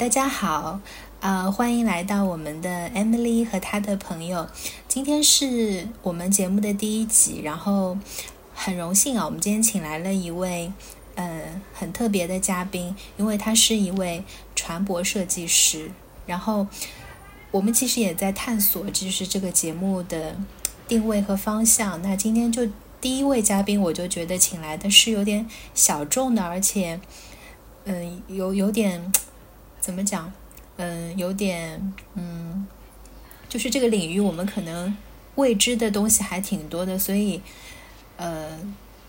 大家好，呃，欢迎来到我们的 Emily 和她的朋友。今天是我们节目的第一集，然后很荣幸啊，我们今天请来了一位呃很特别的嘉宾，因为他是一位船舶设计师。然后我们其实也在探索，就是这个节目的定位和方向。那今天就第一位嘉宾，我就觉得请来的是有点小众的，而且嗯，有有点。怎么讲？嗯，有点嗯，就是这个领域我们可能未知的东西还挺多的，所以呃，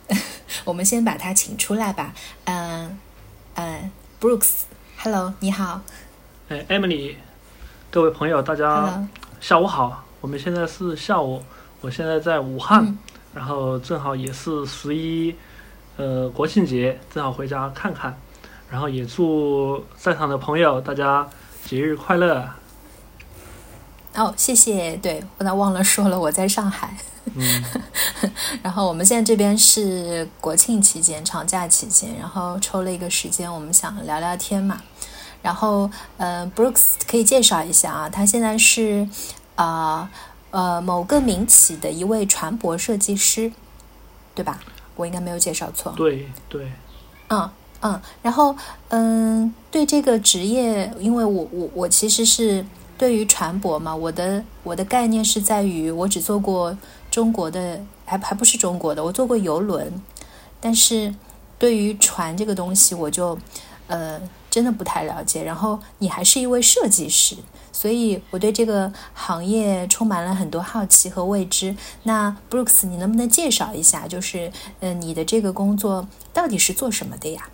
我们先把他请出来吧。嗯嗯，Brooks，Hello，你好。哎，Emily，各位朋友，大家下午好。我们现在是下午，我现在在武汉，然后正好也是十一，呃，国庆节，正好回家看看。然后也祝在场的朋友大家节日快乐。哦，谢谢。对，我才忘了说了，我在上海。嗯。然后我们现在这边是国庆期间、长假期间，然后抽了一个时间，我们想聊聊天嘛。然后，呃，Brooks 可以介绍一下啊，他现在是啊呃某个民企的一位船舶设计师，对吧？我应该没有介绍错。对对。嗯。嗯，然后嗯，对这个职业，因为我我我其实是对于船舶嘛，我的我的概念是在于我只做过中国的，还还不是中国的，我做过游轮，但是对于船这个东西，我就呃真的不太了解。然后你还是一位设计师，所以我对这个行业充满了很多好奇和未知。那 Brooks，你能不能介绍一下，就是嗯，你的这个工作到底是做什么的呀？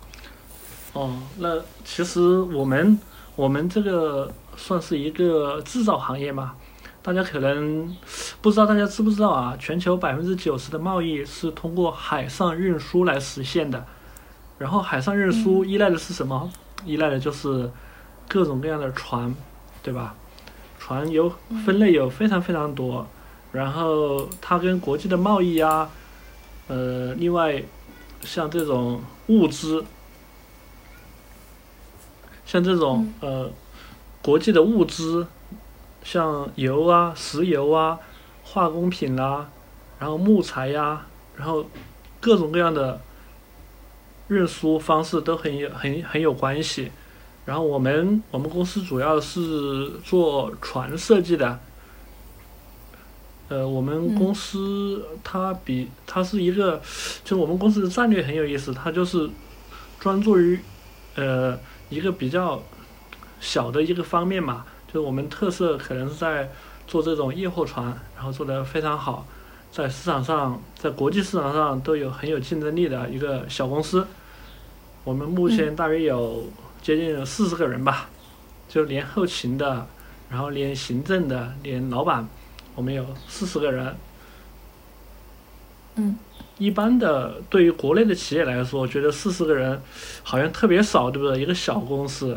哦，那其实我们我们这个算是一个制造行业嘛，大家可能不知道，大家知不知道啊？全球百分之九十的贸易是通过海上运输来实现的，然后海上运输依赖的是什么？依赖的就是各种各样的船，对吧？船有分类有非常非常多，然后它跟国际的贸易啊，呃，另外像这种物资。像这种呃，国际的物资，像油啊、石油啊、化工品啦，然后木材呀，然后各种各样的运输方式都很有很很有关系。然后我们我们公司主要是做船设计的。呃，我们公司它比它是一个，就我们公司的战略很有意思，它就是专注于呃。一个比较小的一个方面嘛，就是我们特色可能是在做这种夜货船，然后做的非常好，在市场上，在国际市场上都有很有竞争力的一个小公司。我们目前大约有接近四十个人吧，就连后勤的，然后连行政的，连老板，我们有四十个人。嗯。一般的，对于国内的企业来说，觉得四十个人好像特别少，对不对？一个小公司，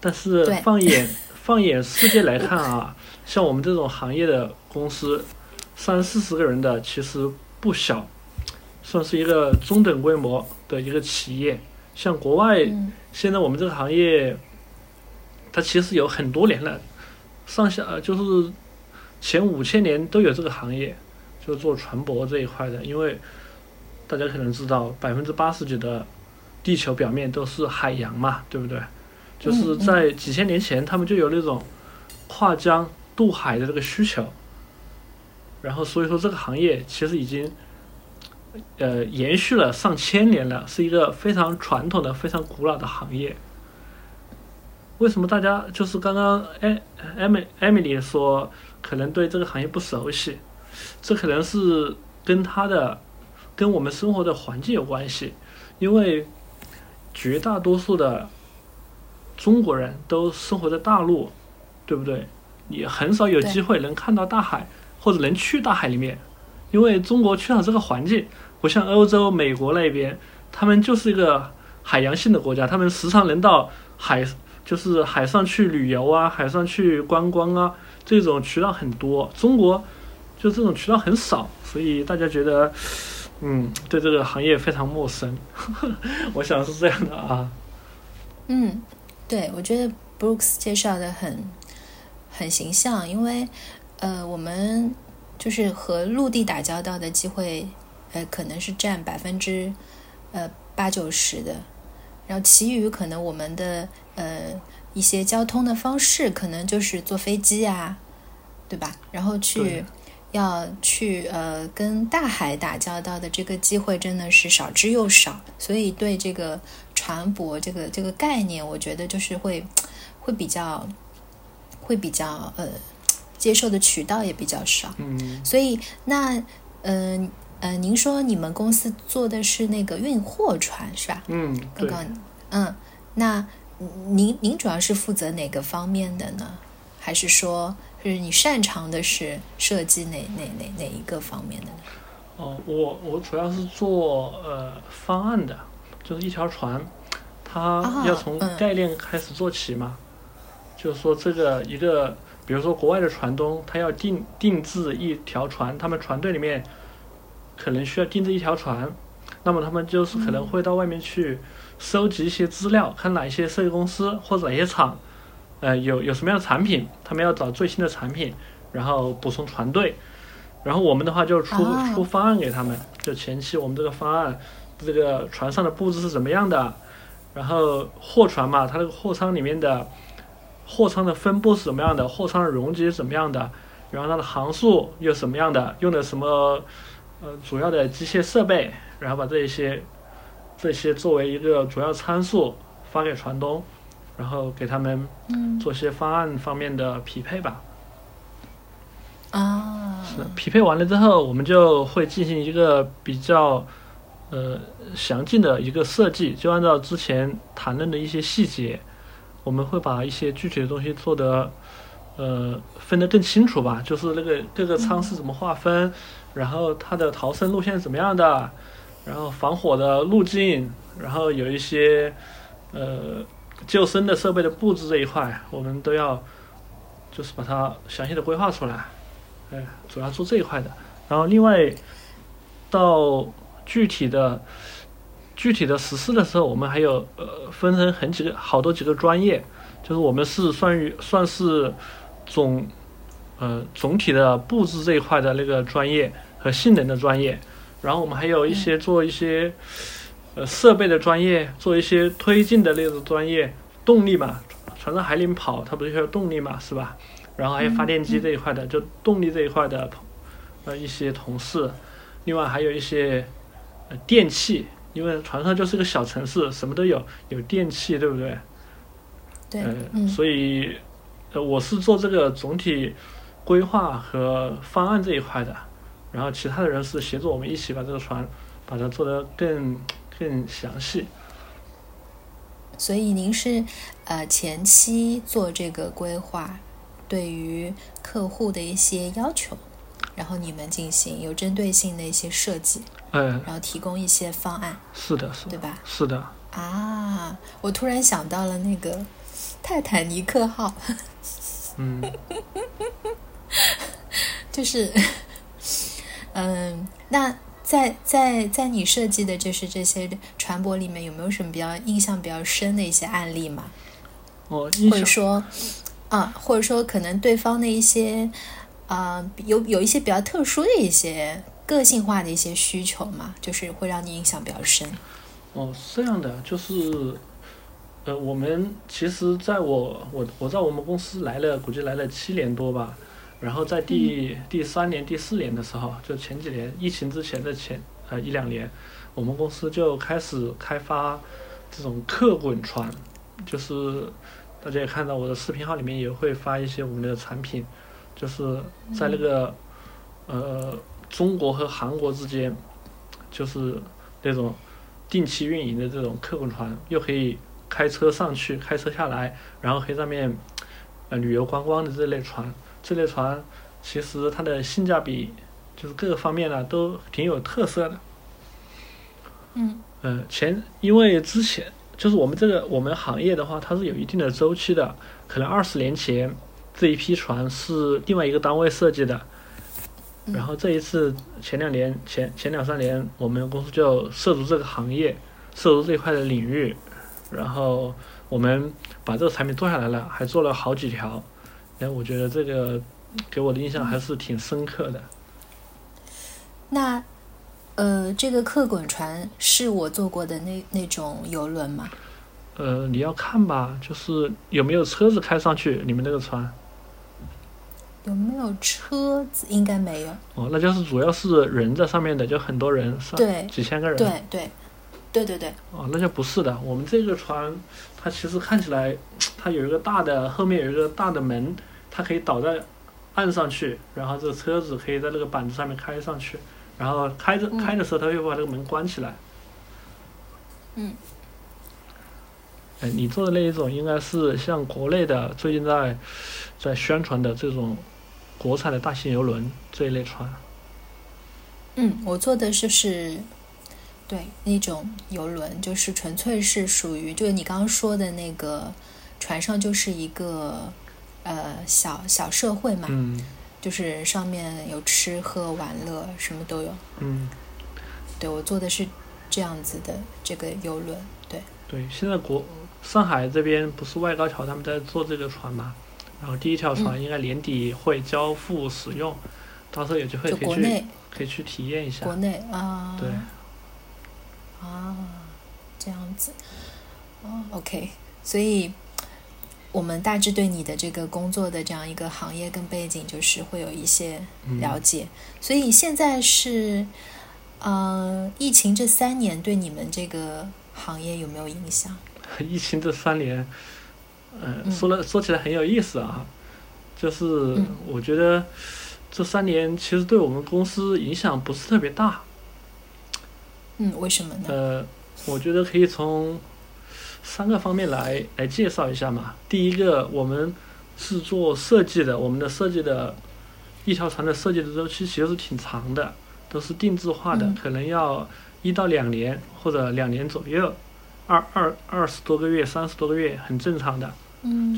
但是放眼 放眼世界来看啊，像我们这种行业的公司，三四十个人的其实不小，算是一个中等规模的一个企业。像国外，现在我们这个行业，它其实有很多年了，上下就是前五千年都有这个行业，就做船舶这一块的，因为。大家可能知道，百分之八十几的地球表面都是海洋嘛，对不对？就是在几千年前，他们就有那种跨江渡海的这个需求。然后，所以说这个行业其实已经呃延续了上千年了，是一个非常传统的、非常古老的行业。为什么大家就是刚刚艾艾米艾米丽说可能对这个行业不熟悉？这可能是跟他的。跟我们生活的环境有关系，因为绝大多数的中国人都生活在大陆，对不对？也很少有机会能看到大海，或者能去大海里面，因为中国缺少这个环境。不像欧洲、美国那边，他们就是一个海洋性的国家，他们时常能到海，就是海上去旅游啊，海上去观光啊，这种渠道很多。中国就这种渠道很少，所以大家觉得。嗯，对这个行业非常陌生，我想是这样的啊。嗯，对，我觉得 Brooks 介绍的很很形象，因为呃，我们就是和陆地打交道的机会，呃，可能是占百分之呃八九十的，然后其余可能我们的呃一些交通的方式，可能就是坐飞机啊，对吧？然后去。要去呃跟大海打交道的这个机会真的是少之又少，所以对这个船舶这个这个概念，我觉得就是会 会比较会比较呃接受的渠道也比较少。嗯，所以那嗯呃，您说你们公司做的是那个运货船是吧？嗯，刚刚嗯，那您您主要是负责哪个方面的呢？还是说？是你擅长的是设计哪哪哪哪一个方面的呢？哦，我我主要是做呃方案的，就是一条船，它要从概念开始做起嘛。就是说这个一个，比如说国外的船东，他要定定制一条船，他们船队里面可能需要定制一条船，那么他们就是可能会到外面去收集一些资料，看哪一些设计公司或者哪些厂。呃，有有什么样的产品，他们要找最新的产品，然后补充团队，然后我们的话就出出方案给他们，就前期我们这个方案，这个船上的布置是怎么样的，然后货船嘛，它那个货舱里面的货舱的分布是怎么样的，货舱的容积是怎么样的，然后它的航速又什么样的，用的什么呃主要的机械设备，然后把这一些这些作为一个主要参数发给船东。然后给他们做些方案方面的匹配吧。啊，是匹配完了之后，我们就会进行一个比较呃详尽的一个设计，就按照之前谈论的一些细节，我们会把一些具体的东西做的呃分得更清楚吧。就是那个各个舱是怎么划分，然后它的逃生路线是怎么样的，然后防火的路径，然后有一些呃。救生的设备的布置这一块，我们都要就是把它详细的规划出来，哎，主要做这一块的。然后另外到具体的具体的实施的时候，我们还有呃分成很几个好多几个专业，就是我们是算于算是总呃总体的布置这一块的那个专业和性能的专业，然后我们还有一些做一些。呃，设备的专业，做一些推进的那种专业，动力嘛，船上海里跑，它不是需要动力嘛，是吧？然后还有发电机这一块的，就动力这一块的，呃，一些同事，另外还有一些呃电器，因为船上就是个小城市，什么都有，有电器，对不对？对。呃，所以，呃，我是做这个总体规划和方案这一块的，然后其他的人是协助我们一起把这个船把它做得更。更详细，所以您是呃前期做这个规划，对于客户的一些要求，然后你们进行有针对性的一些设计，嗯，然后提供一些方案，是的，是的，对吧？是的。啊，我突然想到了那个泰坦尼克号，嗯，就是，嗯，那。在在在你设计的就是这些船舶里面，有没有什么比较印象比较深的一些案例嘛？哦，或者说，啊，或者说可能对方的一些啊，有有一些比较特殊的一些个性化的一些需求嘛，就是会让你印象比较深。哦，是这样的，就是呃，我们其实在我我我在我们公司来了，估计来了七年多吧。然后在第第三年、第四年的时候，就前几年疫情之前的前呃一两年，我们公司就开始开发这种客滚船，就是大家也看到我的视频号里面也会发一些我们的产品，就是在那个呃中国和韩国之间，就是那种定期运营的这种客滚船，又可以开车上去、开车下来，然后可以上面呃旅游观光的这类船。这类船其实它的性价比就是各个方面呢都挺有特色的。嗯。呃，前因为之前就是我们这个我们行业的话，它是有一定的周期的。可能二十年前这一批船是另外一个单位设计的，然后这一次前两年前前两三年，我们公司就涉足这个行业，涉足这一块的领域，然后我们把这个产品做下来了，还做了好几条，哎，我觉得这个给我的印象还是挺深刻的。那，呃，这个客滚船是我坐过的那那种游轮吗？呃，你要看吧，就是有没有车子开上去，你们那个船。有没有车子？应该没有。哦，那就是主要是人在上面的，就很多人，对，几千个人。对对，对对对。哦，那就不是的。我们这个船，它其实看起来，它有一个大的，后面有一个大的门，它可以倒在岸上去，然后这个车子可以在那个板子上面开上去，然后开着开的时候，它会把这个门关起来。嗯。哎，你坐的那一种应该是像国内的最近在在宣传的这种。国产的大型游轮这一类船，嗯，我坐的就是对那种游轮，就是纯粹是属于就是你刚刚说的那个船上就是一个呃小小社会嘛，嗯，就是上面有吃喝玩乐什么都有，嗯，对我坐的是这样子的这个游轮，对。对，现在国上海这边不是外高桥他们在做这个船嘛？然后第一条船应该年底会交付使用，到时候有机会可以去可以去体验一下。国内啊，对，啊，这样子，哦，OK，所以我们大致对你的这个工作的这样一个行业跟背景，就是会有一些了解。所以现在是，呃，疫情这三年对你们这个行业有没有影响？疫情这三年。嗯，说了说起来很有意思啊，就是我觉得这三年其实对我们公司影响不是特别大。嗯，为什么呢？呃，我觉得可以从三个方面来来介绍一下嘛。第一个，我们是做设计的，我们的设计的一条船的设计的周期其实是挺长的，都是定制化的，可能要一到两年或者两年左右，二二二十多个月、三十多个月，很正常的。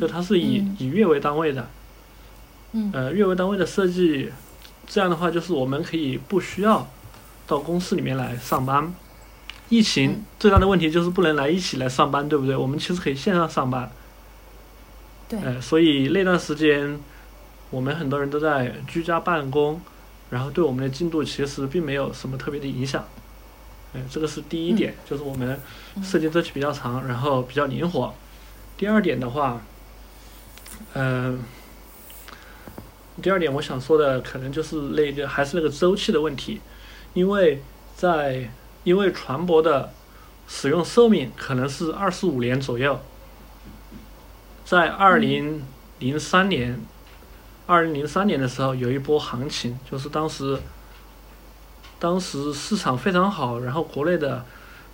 就它是以以月为单位的，呃，月为单位的设计，这样的话就是我们可以不需要到公司里面来上班。疫情最大的问题就是不能来一起来上班，对不对？我们其实可以线上上班。对。呃，所以那段时间，我们很多人都在居家办公，然后对我们的进度其实并没有什么特别的影响。嗯，这个是第一点，就是我们设计周期比较长，然后比较灵活。第二点的话，嗯，第二点我想说的可能就是那个还是那个周期的问题，因为在因为船舶的使用寿命可能是二十五年左右，在二零零三年，二零零三年的时候有一波行情，就是当时当时市场非常好，然后国内的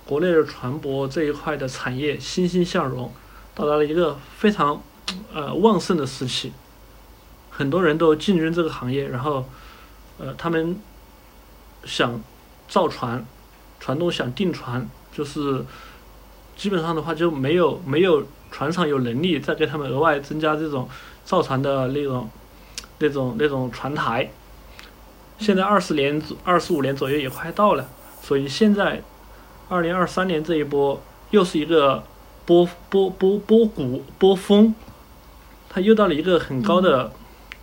国内的船舶这一块的产业欣欣向荣。到达了一个非常呃旺盛的时期，很多人都进军这个行业，然后呃他们想造船，船东想订船，就是基本上的话就没有没有船厂有能力再给他们额外增加这种造船的那种那种那种船台。现在二十年二十五年左右也快到了，所以现在二零二三年这一波又是一个。波波波波谷波峰，它又到了一个很高的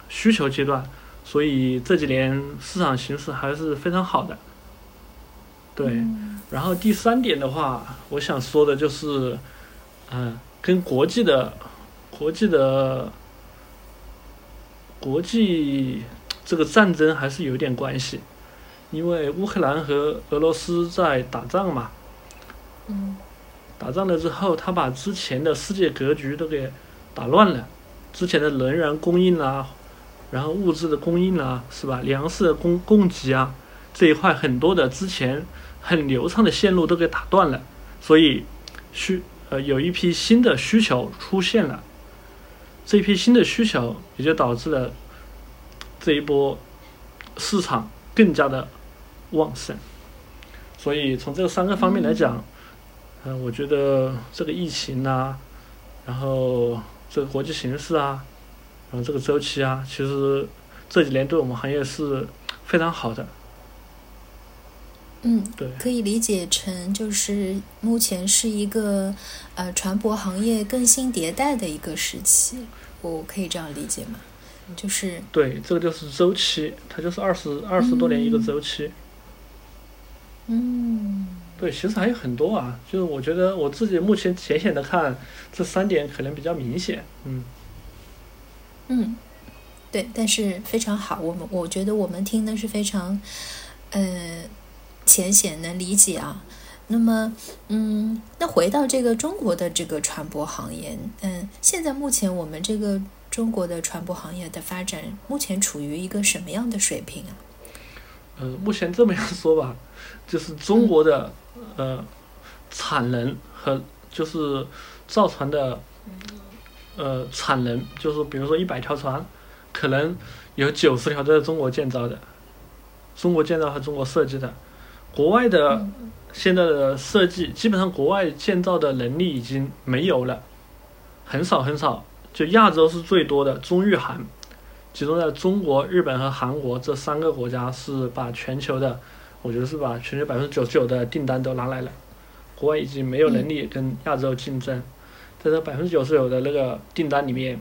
需求阶段，所以这几年市场形势还是非常好的。对，然后第三点的话，我想说的就是，嗯，跟国际的国际的国际这个战争还是有点关系，因为乌克兰和俄罗斯在打仗嘛。嗯。打仗了之后，他把之前的世界格局都给打乱了，之前的能源供应啦，然后物资的供应啦，是吧？粮食的供供给啊，这一块很多的之前很流畅的线路都给打断了，所以需呃有一批新的需求出现了，这一批新的需求也就导致了这一波市场更加的旺盛，所以从这三个方面来讲。嗯，我觉得这个疫情啊，然后这个国际形势啊，然后这个周期啊，其实这几年对我们行业是非常好的。嗯，对，可以理解成就是目前是一个呃船舶行业更新迭代的一个时期，我可以这样理解吗？就是对，这个就是周期，它就是二十二十多年一个周期。嗯，对，其实还有很多啊，就是我觉得我自己目前浅显的看，这三点可能比较明显。嗯，嗯，对，但是非常好，我们我觉得我们听的是非常呃浅显能理解啊。那么，嗯，那回到这个中国的这个船舶行业，嗯，现在目前我们这个。中国的船舶行业的发展目前处于一个什么样的水平啊？呃，目前这么样说吧，就是中国的呃产能和就是造船的呃产能，就是比如说一百条船，可能有九十条都是中国建造的，中国建造和中国设计的，国外的现在的设计基本上国外建造的能力已经没有了，很少很少。就亚洲是最多的，中日韩集中在中国、日本和韩国这三个国家是把全球的，我觉得是把全球百分之九十九的订单都拿来了。国外已经没有能力跟亚洲竞争，在这百分之九十九的那个订单里面，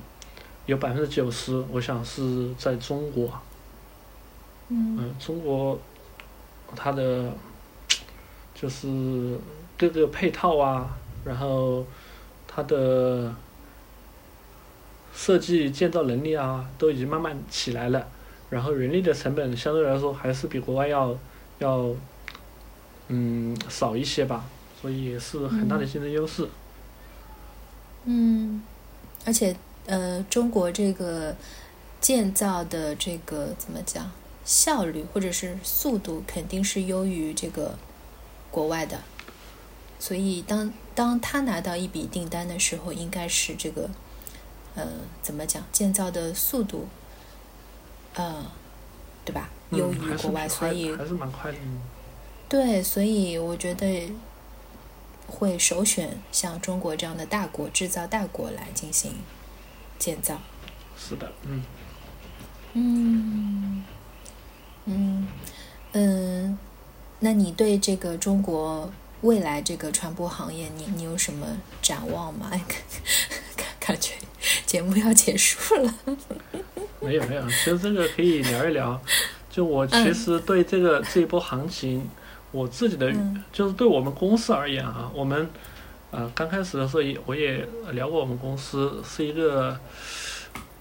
有百分之九十，我想是在中国。嗯，中国它的就是各个配套啊，然后它的。设计建造能力啊，都已经慢慢起来了，然后人力的成本相对来说还是比国外要要嗯少一些吧，所以也是很大的竞争优势。嗯，而且呃，中国这个建造的这个怎么讲效率或者是速度肯定是优于这个国外的，所以当当他拿到一笔订单的时候，应该是这个。呃，怎么讲？建造的速度，呃，对吧？优于国外，所以还是蛮快的。对，所以我觉得会首选像中国这样的大国制造大国来进行建造。是的，嗯。嗯嗯嗯，那你对这个中国未来这个传播行业，你你有什么展望吗？哎，感觉。节目要结束了，没有没有，其实这个可以聊一聊。就我其实对这个这一波行情，我自己的就是对我们公司而言啊，我们呃刚开始的时候也我也聊过，我们公司是一个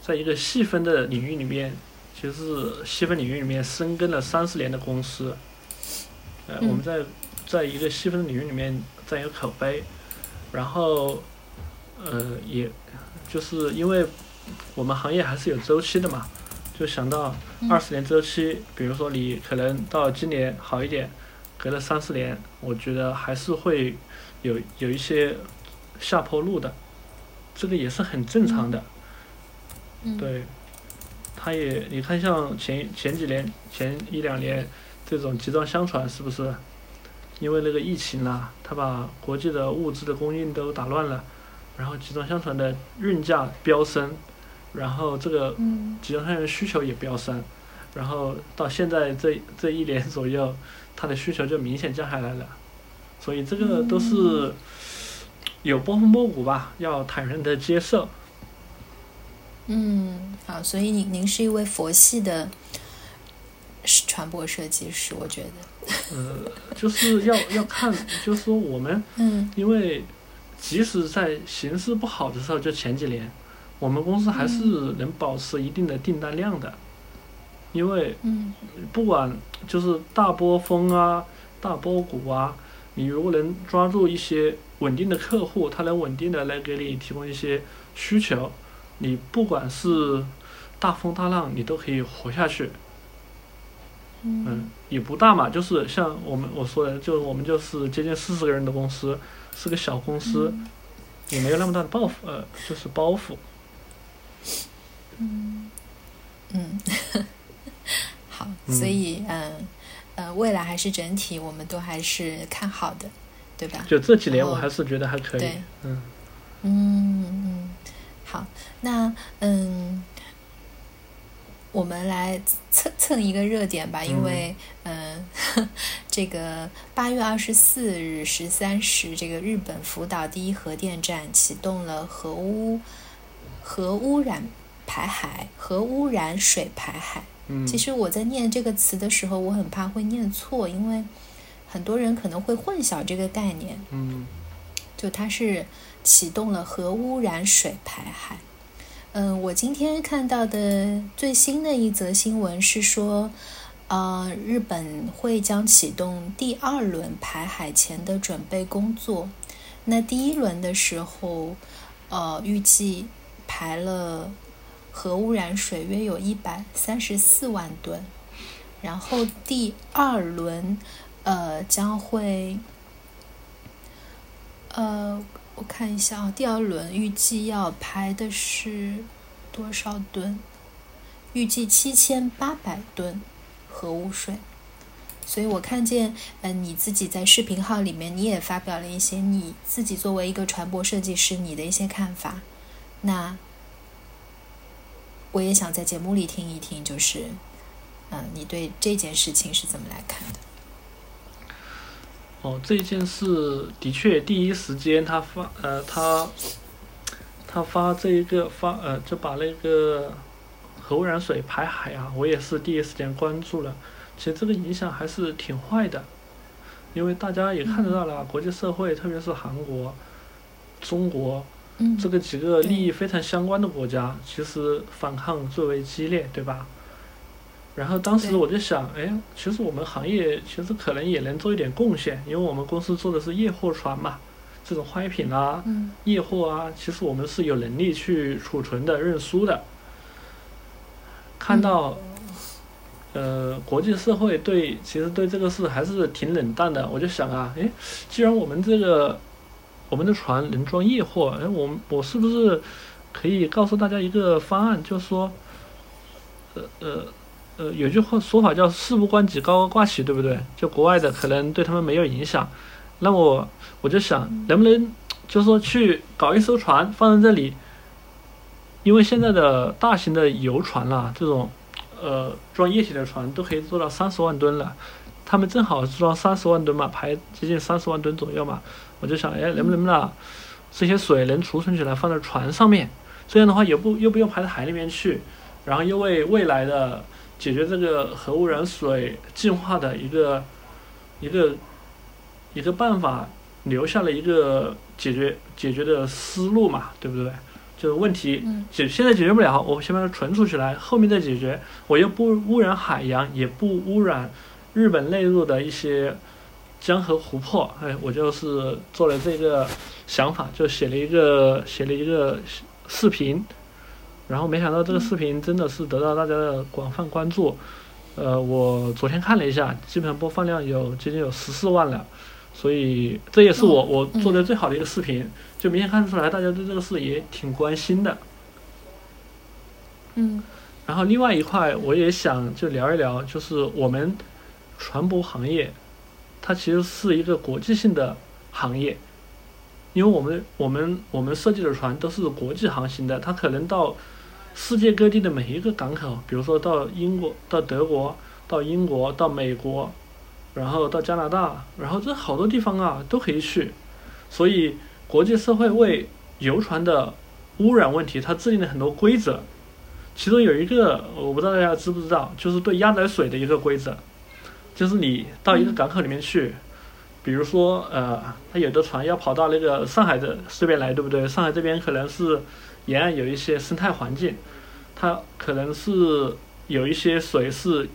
在一个细分的领域里面，就是细分领域里面深耕了三十年的公司。呃，我们在在一个细分领域里面占有口碑，然后呃也。就是因为我们行业还是有周期的嘛，就想到二十年周期，比如说你可能到今年好一点，隔了三四年，我觉得还是会有有一些下坡路的，这个也是很正常的。对，他也你看像前前几年前一两年这种集装箱船是不是？因为那个疫情啊，他把国际的物资的供应都打乱了。然后集装箱船的运价飙升，然后这个集装箱的需求也飙升，然后到现在这这一年左右，它的需求就明显降下来了，所以这个都是有波峰波谷吧，要坦然的接受。嗯，好，所以您您是一位佛系的传播设计师，我觉得。呃，就是要要看，就是说我们，嗯，因为。即使在形势不好的时候，就前几年，我们公司还是能保持一定的订单量的，因为嗯不管就是大波峰啊、大波谷啊，你如果能抓住一些稳定的客户，他能稳定的来给你提供一些需求，你不管是大风大浪，你都可以活下去。嗯，也不大嘛，就是像我们我说的，就我们就是接近四十个人的公司。是个小公司，也没有那么大的抱负，呃，就是包袱。嗯，嗯，好，所以，嗯，呃，未来还是整体，我们都还是看好的，对吧？就这几年，我还是觉得还可以。嗯，嗯那嗯。我们来蹭蹭一个热点吧，因为嗯，这个八月二十四日十三时，这个日本福岛第一核电站启动了核污核污染排海、核污染水排海。嗯，其实我在念这个词的时候，我很怕会念错，因为很多人可能会混淆这个概念。嗯，就它是启动了核污染水排海。嗯，我今天看到的最新的一则新闻是说。呃，日本会将启动第二轮排海前的准备工作。那第一轮的时候，呃，预计排了核污染水约有一百三十四万吨。然后第二轮，呃，将会，呃，我看一下啊，第二轮预计要排的是多少吨？预计七千八百吨。核污水，所以我看见，嗯，你自己在视频号里面，你也发表了一些你自己作为一个船舶设计师你的一些看法。那我也想在节目里听一听，就是，嗯，你对这件事情是怎么来看的？哦，这件事的确第一时间他发，呃，他他发这一个发，呃，就把那个。核污染水排海啊，我也是第一时间关注了。其实这个影响还是挺坏的，因为大家也看得到了，国际社会，特别是韩国、中国，这个几个利益非常相关的国家，其实反抗最为激烈，对吧？然后当时我就想，哎，其实我们行业其实可能也能做一点贡献，因为我们公司做的是液货船嘛，这种坏品啊、液货啊，其实我们是有能力去储存的、运输的。看到，呃，国际社会对其实对这个事还是挺冷淡的。我就想啊，哎，既然我们这个我们的船能装液货，哎，我我是不是可以告诉大家一个方案，就是说，呃呃呃，有句话说法叫“事不关己高高挂起”，对不对？就国外的可能对他们没有影响，那我我就想，能不能就是说去搞一艘船放在这里。因为现在的大型的游船啦，这种，呃，装液体的船都可以做到三十万吨了，他们正好装三十万吨嘛，排接近三十万吨左右嘛，我就想，哎，能不能把，这些水能储存起来放在船上面，这样的话也不又不用排到海里面去，然后又为未来的解决这个核污染水净化的一个一个一个办法留下了一个解决解决的思路嘛，对不对？就是问题解现在解决不了，我先把它存储起来，后面再解决。我又不污染海洋，也不污染日本内陆的一些江河湖泊。哎，我就是做了这个想法，就写了一个写了一个视频，然后没想到这个视频真的是得到大家的广泛关注。呃，我昨天看了一下，基本上播放量有接近有十四万了。所以这也是我我做的最好的一个视频，就明显看得出来，大家对这个事也挺关心的。嗯。然后另外一块，我也想就聊一聊，就是我们船舶行业，它其实是一个国际性的行业，因为我们我们我们设计的船都是国际航行的，它可能到世界各地的每一个港口，比如说到英国、到德国、到英国、到美国。然后到加拿大，然后这好多地方啊都可以去，所以国际社会为游船的污染问题，它制定了很多规则。其中有一个我不知道大家知不知道，就是对鸭仔水的一个规则，就是你到一个港口里面去，比如说呃，它有的船要跑到那个上海的这边来，对不对？上海这边可能是沿岸有一些生态环境，它可能是有一些水是。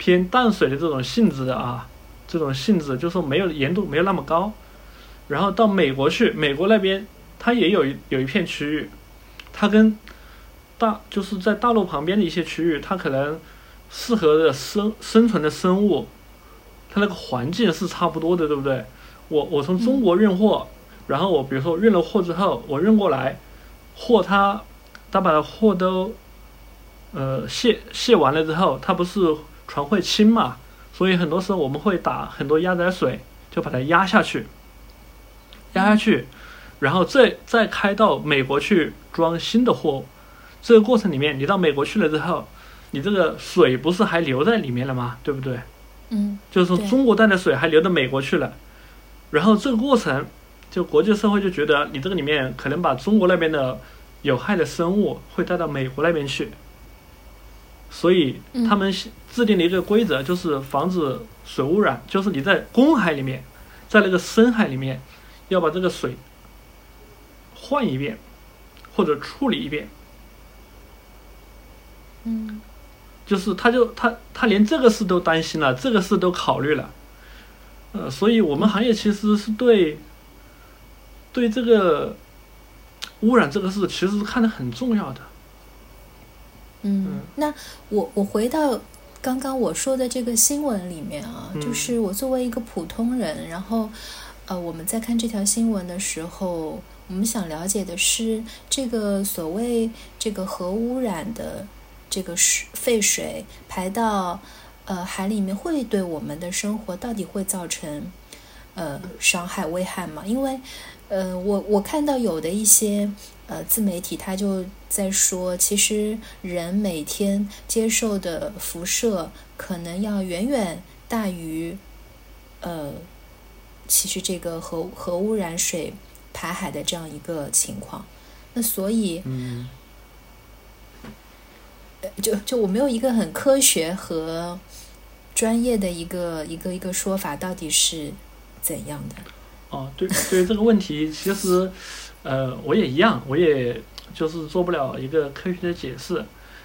偏淡水的这种性质的啊，这种性质就是说没有盐度没有那么高，然后到美国去，美国那边它也有一有一片区域，它跟大就是在大陆旁边的一些区域，它可能适合的生生存的生物，它那个环境是差不多的，对不对？我我从中国运货，然后我比如说运了货之后，我运过来，货它它把货都呃卸卸完了之后，它不是。船会轻嘛，所以很多时候我们会打很多压载水，就把它压下去，压下去，然后再再开到美国去装新的货。这个过程里面，你到美国去了之后，你这个水不是还留在里面了吗？对不对？嗯，就是说中国带的水还流到美国去了，然后这个过程，就国际社会就觉得你这个里面可能把中国那边的有害的生物会带到美国那边去，所以他们制定了一个规则，就是防止水污染，就是你在公海里面，在那个深海里面，要把这个水换一遍，或者处理一遍。嗯，就是他就他他连这个事都担心了，这个事都考虑了，呃，所以我们行业其实是对对这个污染这个事，其实是看得很重要的。嗯，那我我回到刚刚我说的这个新闻里面啊，就是我作为一个普通人，然后呃，我们在看这条新闻的时候，我们想了解的是这个所谓这个核污染的。这个水废水排到呃海里面，会对我们的生活到底会造成呃伤害危害吗？因为呃我我看到有的一些呃自媒体他就在说，其实人每天接受的辐射可能要远远大于呃其实这个核核污染水排海的这样一个情况。那所以嗯。就就我没有一个很科学和专业的一个一个一个说法，到底是怎样的？哦，对，对于这个问题，其实呃，我也一样，我也就是做不了一个科学的解释，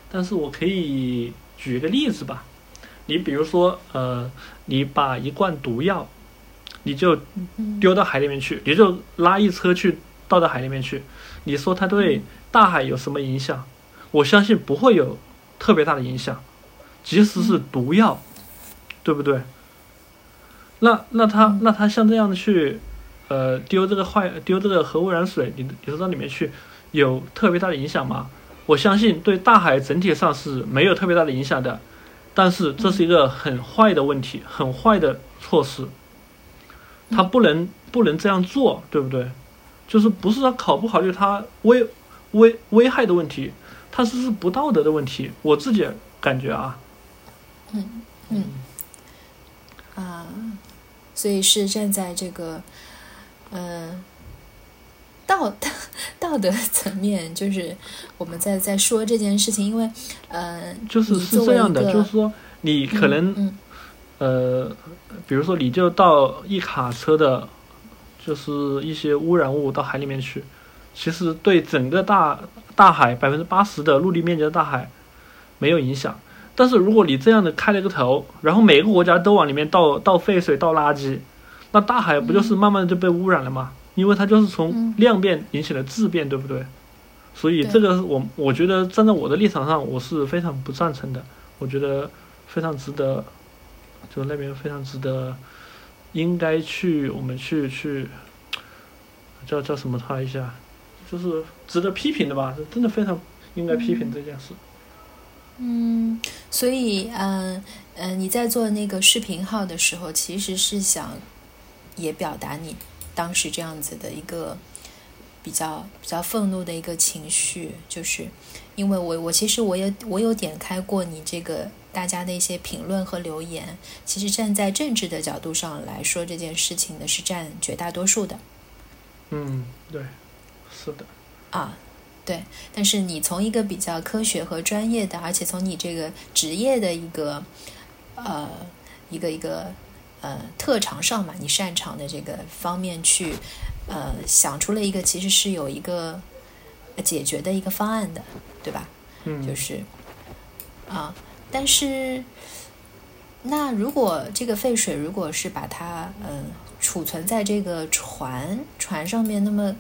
但是我可以举一个例子吧。你比如说，呃，你把一罐毒药，你就丢到海里面去，你就拉一车去倒到海里面去，你说它对大海有什么影响？我相信不会有特别大的影响，即使是毒药，对不对？那那他那他像这样的去，呃，丢这个坏丢这个核污染水，你你说到里面去，有特别大的影响吗？我相信对大海整体上是没有特别大的影响的，但是这是一个很坏的问题，很坏的措施，他不能不能这样做，对不对？就是不是他考不考虑他危危危害的问题。它是是不道德的问题，我自己感觉啊，嗯嗯啊，所以是站在这个呃道道 道德层面，就是我们在在说这件事情，因为呃，就是是这样的，就是说你可能呃，比如说你就倒一卡车的，就是一些污染物到海里面去，其实对整个大。大海百分之八十的陆地面积的大海没有影响，但是如果你这样的开了个头，然后每个国家都往里面倒倒废水、倒垃圾，那大海不就是慢慢的就被污染了吗？因为它就是从量变引起了质变，对不对？所以这个我我觉得站在我的立场上，我是非常不赞成的。我觉得非常值得，就那边非常值得，应该去我们去去叫叫什么他一下。就是值得批评的吧，真的非常应该批评这件事。嗯，所以，嗯嗯，你在做那个视频号的时候，其实是想也表达你当时这样子的一个比较比较愤怒的一个情绪，就是因为我我其实我也我有点开过你这个大家的一些评论和留言，其实站在政治的角度上来说这件事情呢，是占绝大多数的。嗯，对。是的，啊，对，但是你从一个比较科学和专业的，而且从你这个职业的一个呃一个一个呃特长上嘛，你擅长的这个方面去呃想出了一个其实是有一个解决的一个方案的，对吧？嗯，就是啊，但是那如果这个废水如果是把它嗯储存在这个船船上面，那么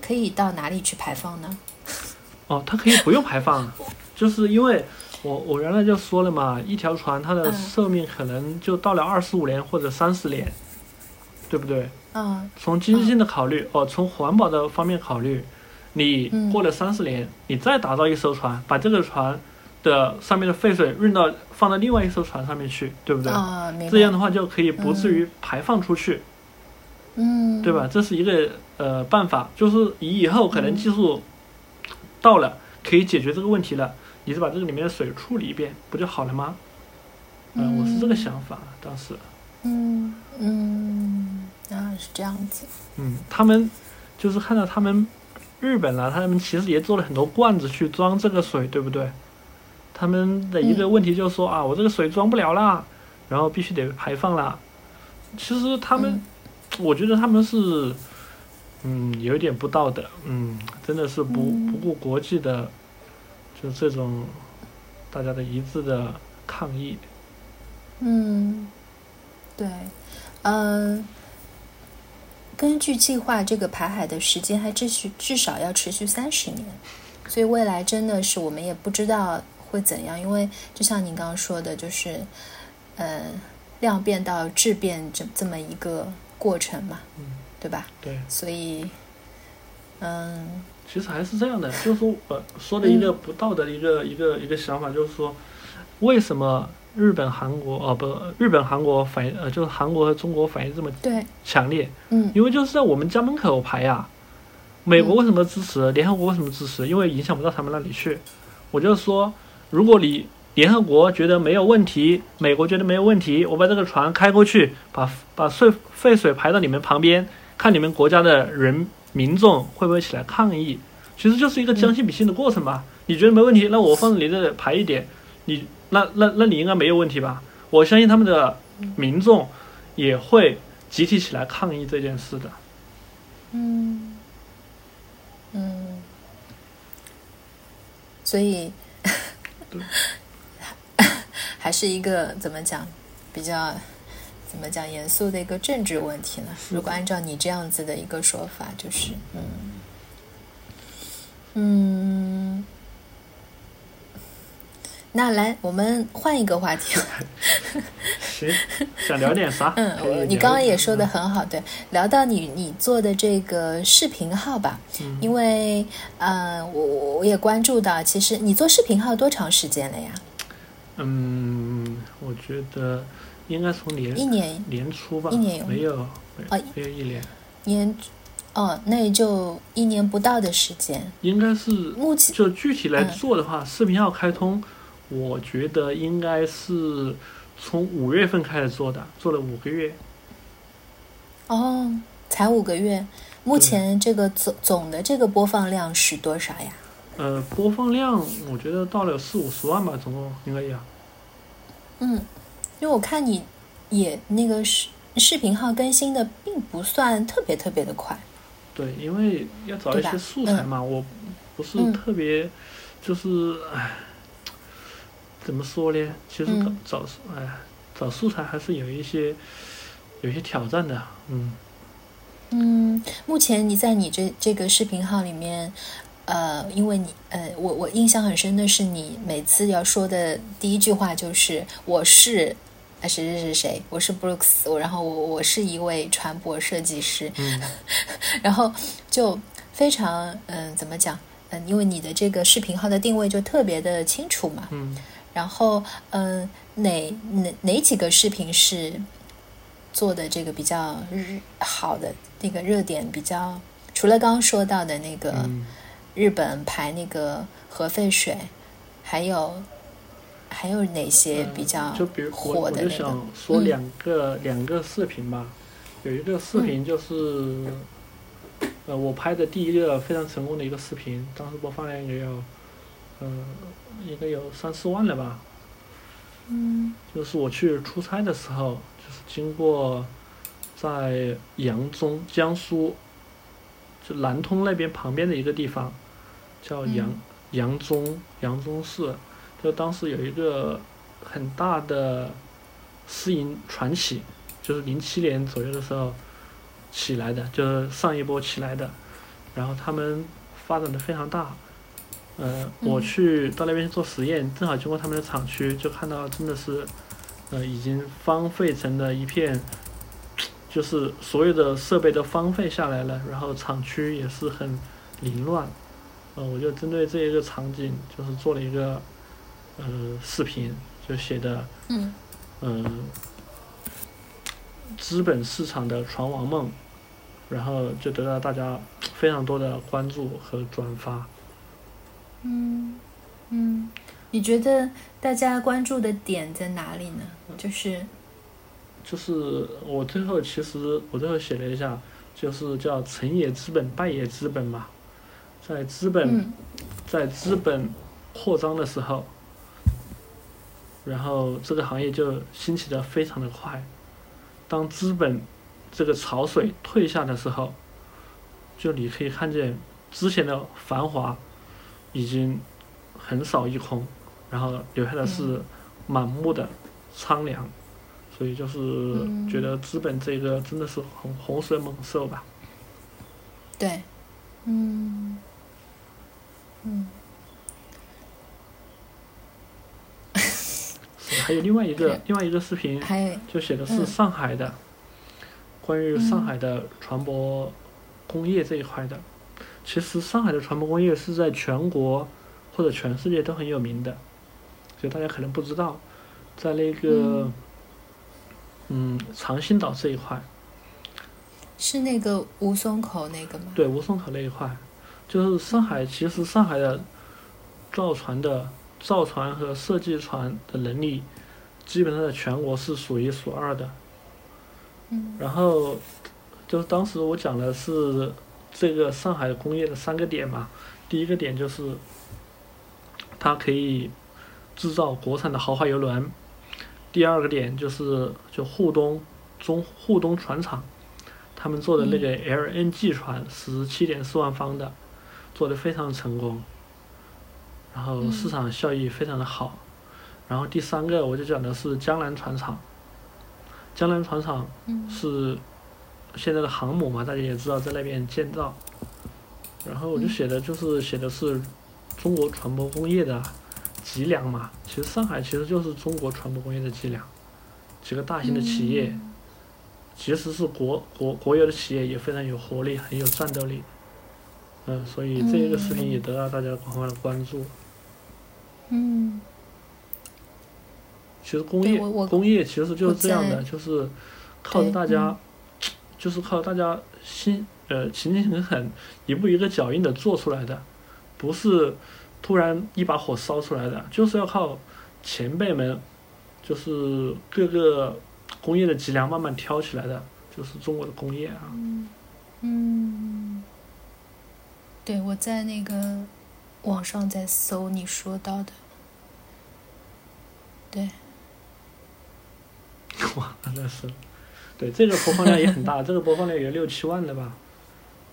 可以到哪里去排放呢？哦，它可以不用排放，就是因为我我原来就说了嘛，一条船它的寿命可能就到了二十五年或者三十年，对不对？嗯。从经济性的考虑，哦，从环保的方面考虑，你过了三十年，你再打造一艘船，把这个船的上面的废水运到放到另外一艘船上面去，对不对？啊，这样的话就可以不至于排放出去。嗯。对吧？这是一个。呃，办法就是以以后可能技术到了，可以解决这个问题了，你是把这个里面的水处理一遍，不就好了吗？嗯，我是这个想法，当时。嗯嗯，啊，是这样子。嗯，他们就是看到他们日本啊，他们其实也做了很多罐子去装这个水，对不对？他们的一个问题就是说啊，我这个水装不了啦，然后必须得排放啦。其实他们，我觉得他们是，嗯，有一点不道德，嗯，真的是不不顾国际的，就这种大家的一致的抗议。嗯，对，嗯，根据计划，这个排海的时间还至续至少要持续三十年，所以未来真的是我们也不知道。会怎样？因为就像您刚刚说的，就是，呃，量变到质变这这么一个过程嘛，嗯，对吧？对。所以，嗯，其实还是这样的，就是说，呃，说的一个不道德的一个一个一个想法，就是说，为什么日本、韩国哦不，日本、韩国反应呃，就是韩国和中国反应这么强烈？嗯，因为就是在我们家门口排呀。美国为什么支持？联合国为什么支持？因为影响不到他们那里去。我就说。如果你联合国觉得没有问题，美国觉得没有问题，我把这个船开过去，把把废废水排到你们旁边，看你们国家的人民众会不会起来抗议？其实就是一个将心比心的过程吧。你觉得没问题，那我放你这排一点，你那那那你应该没有问题吧？我相信他们的民众也会集体起来抗议这件事的。嗯嗯，所以。还是一个怎么讲，比较怎么讲严肃的一个政治问题呢？如果按照你这样子的一个说法，就是嗯嗯，那来我们换一个话题。行，想聊点啥？嗯，你刚刚也说的很好，对，聊到你你做的这个视频号吧，因为呃，我我也关注到，其实你做视频号多长时间了呀？嗯，我觉得应该从年一年年初吧，一年没有没有一年年哦，那也就一年不到的时间，应该是目前就具体来做的话，视频号开通，我觉得应该是。从五月份开始做的，做了五个月。哦，才五个月。目前这个总总的这个播放量是多少呀？呃，播放量我觉得到了四五十万吧，总共应该有。嗯，因为我看你也那个视视频号更新的并不算特别特别的快。对，因为要找一些素材嘛，我不是特别，就是唉。怎么说呢？其实找找哎，找素材还是有一些有一些挑战的，嗯。嗯，目前你在你这这个视频号里面，呃，因为你呃，我我印象很深的是，你每次要说的第一句话就是“我是谁谁谁谁，我是 Brooks”，然后我我是一位船舶设计师，然后就非常嗯，怎么讲？嗯，因为你的这个视频号的定位就特别的清楚嘛，嗯。然后，嗯，哪哪哪几个视频是做的这个比较日好的那个热点比较？除了刚刚说到的那个日本排那个核废水，还有还有哪些比较火的？我就想说两个两个视频吧。有一个视频就是，呃，我拍的第一个非常成功的一个视频，当时播放量也有，嗯。应该有三四万了吧。嗯。就是我去出差的时候，就是经过在扬中，江苏，就南通那边旁边的一个地方，叫扬扬中扬中市。就当时有一个很大的私营船企，就是零七年左右的时候起来的，就是上一波起来的，然后他们发展的非常大。呃，我去到那边做实验，正好经过他们的厂区，就看到真的是，呃，已经荒废成了一片，就是所有的设备都荒废下来了，然后厂区也是很凌乱，呃，我就针对这一个场景，就是做了一个呃视频，就写的，嗯，呃，资本市场的船王梦，然后就得到大家非常多的关注和转发。嗯，嗯，你觉得大家关注的点在哪里呢？就是，就是我最后其实我最后写了一下，就是叫成也资本，败也资本嘛，在资本在资本扩张的时候，然后这个行业就兴起的非常的快，当资本这个潮水退下的时候，就你可以看见之前的繁华已经横扫一空，然后留下的是。满目的苍凉，所以就是觉得资本这个真的是洪洪水猛兽吧。对，嗯，嗯。还有另外一个另外一个视频，就写的是上海的，关于上海的船舶工业这一块的。其实上海的船舶工业是在全国或者全世界都很有名的。所以大家可能不知道，在那个，嗯，长兴岛这一块，是那个吴淞口那个吗？对，吴淞口那一块，就是上海。其实上海的造船的造船和设计船的能力，基本上在全国是数一数二的。嗯。然后，就是当时我讲的是这个上海工业的三个点嘛。第一个点就是，它可以。制造国产的豪华游轮，第二个点就是就沪东中沪东船厂，他们做的那个 LNG 船十七点四万方的，做的非常成功，然后市场效益非常的好，然后第三个我就讲的是江南船厂，江南船厂是现在的航母嘛，大家也知道在那边建造，然后我就写的就是写的是中国船舶工业的。脊梁嘛，其实上海其实就是中国船舶工业的脊梁，几个大型的企业，即使是国国国有的企业也非常有活力，很有战斗力，嗯，所以这一个视频也得到大家广泛的关注。嗯。其实工业工业其实就是这样的，就是靠着大家，就是靠大家心呃勤勤恳恳一步一个脚印的做出来的，不是。突然一把火烧出来的，就是要靠前辈们，就是各个工业的脊梁慢慢挑起来的，就是中国的工业啊。嗯，对，我在那个网上在搜你说到的，对。哇，那是，对这个播放量也很大，这个播放量有六七万的吧？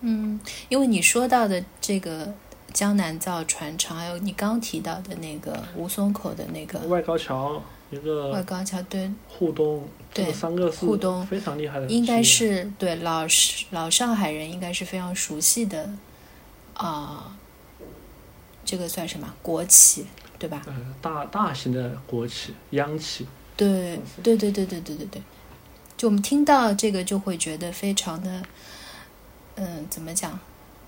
嗯，因为你说到的这个。江南造船厂，还有你刚提到的那个吴淞口的那个外高桥，一个外高桥对，沪东对三个是沪东非常厉害的，应该是对老老上海人应该是非常熟悉的啊，这个算什么国企对吧？呃，大大型的国企央企。对对对对对对对对，就我们听到这个就会觉得非常的，嗯，怎么讲，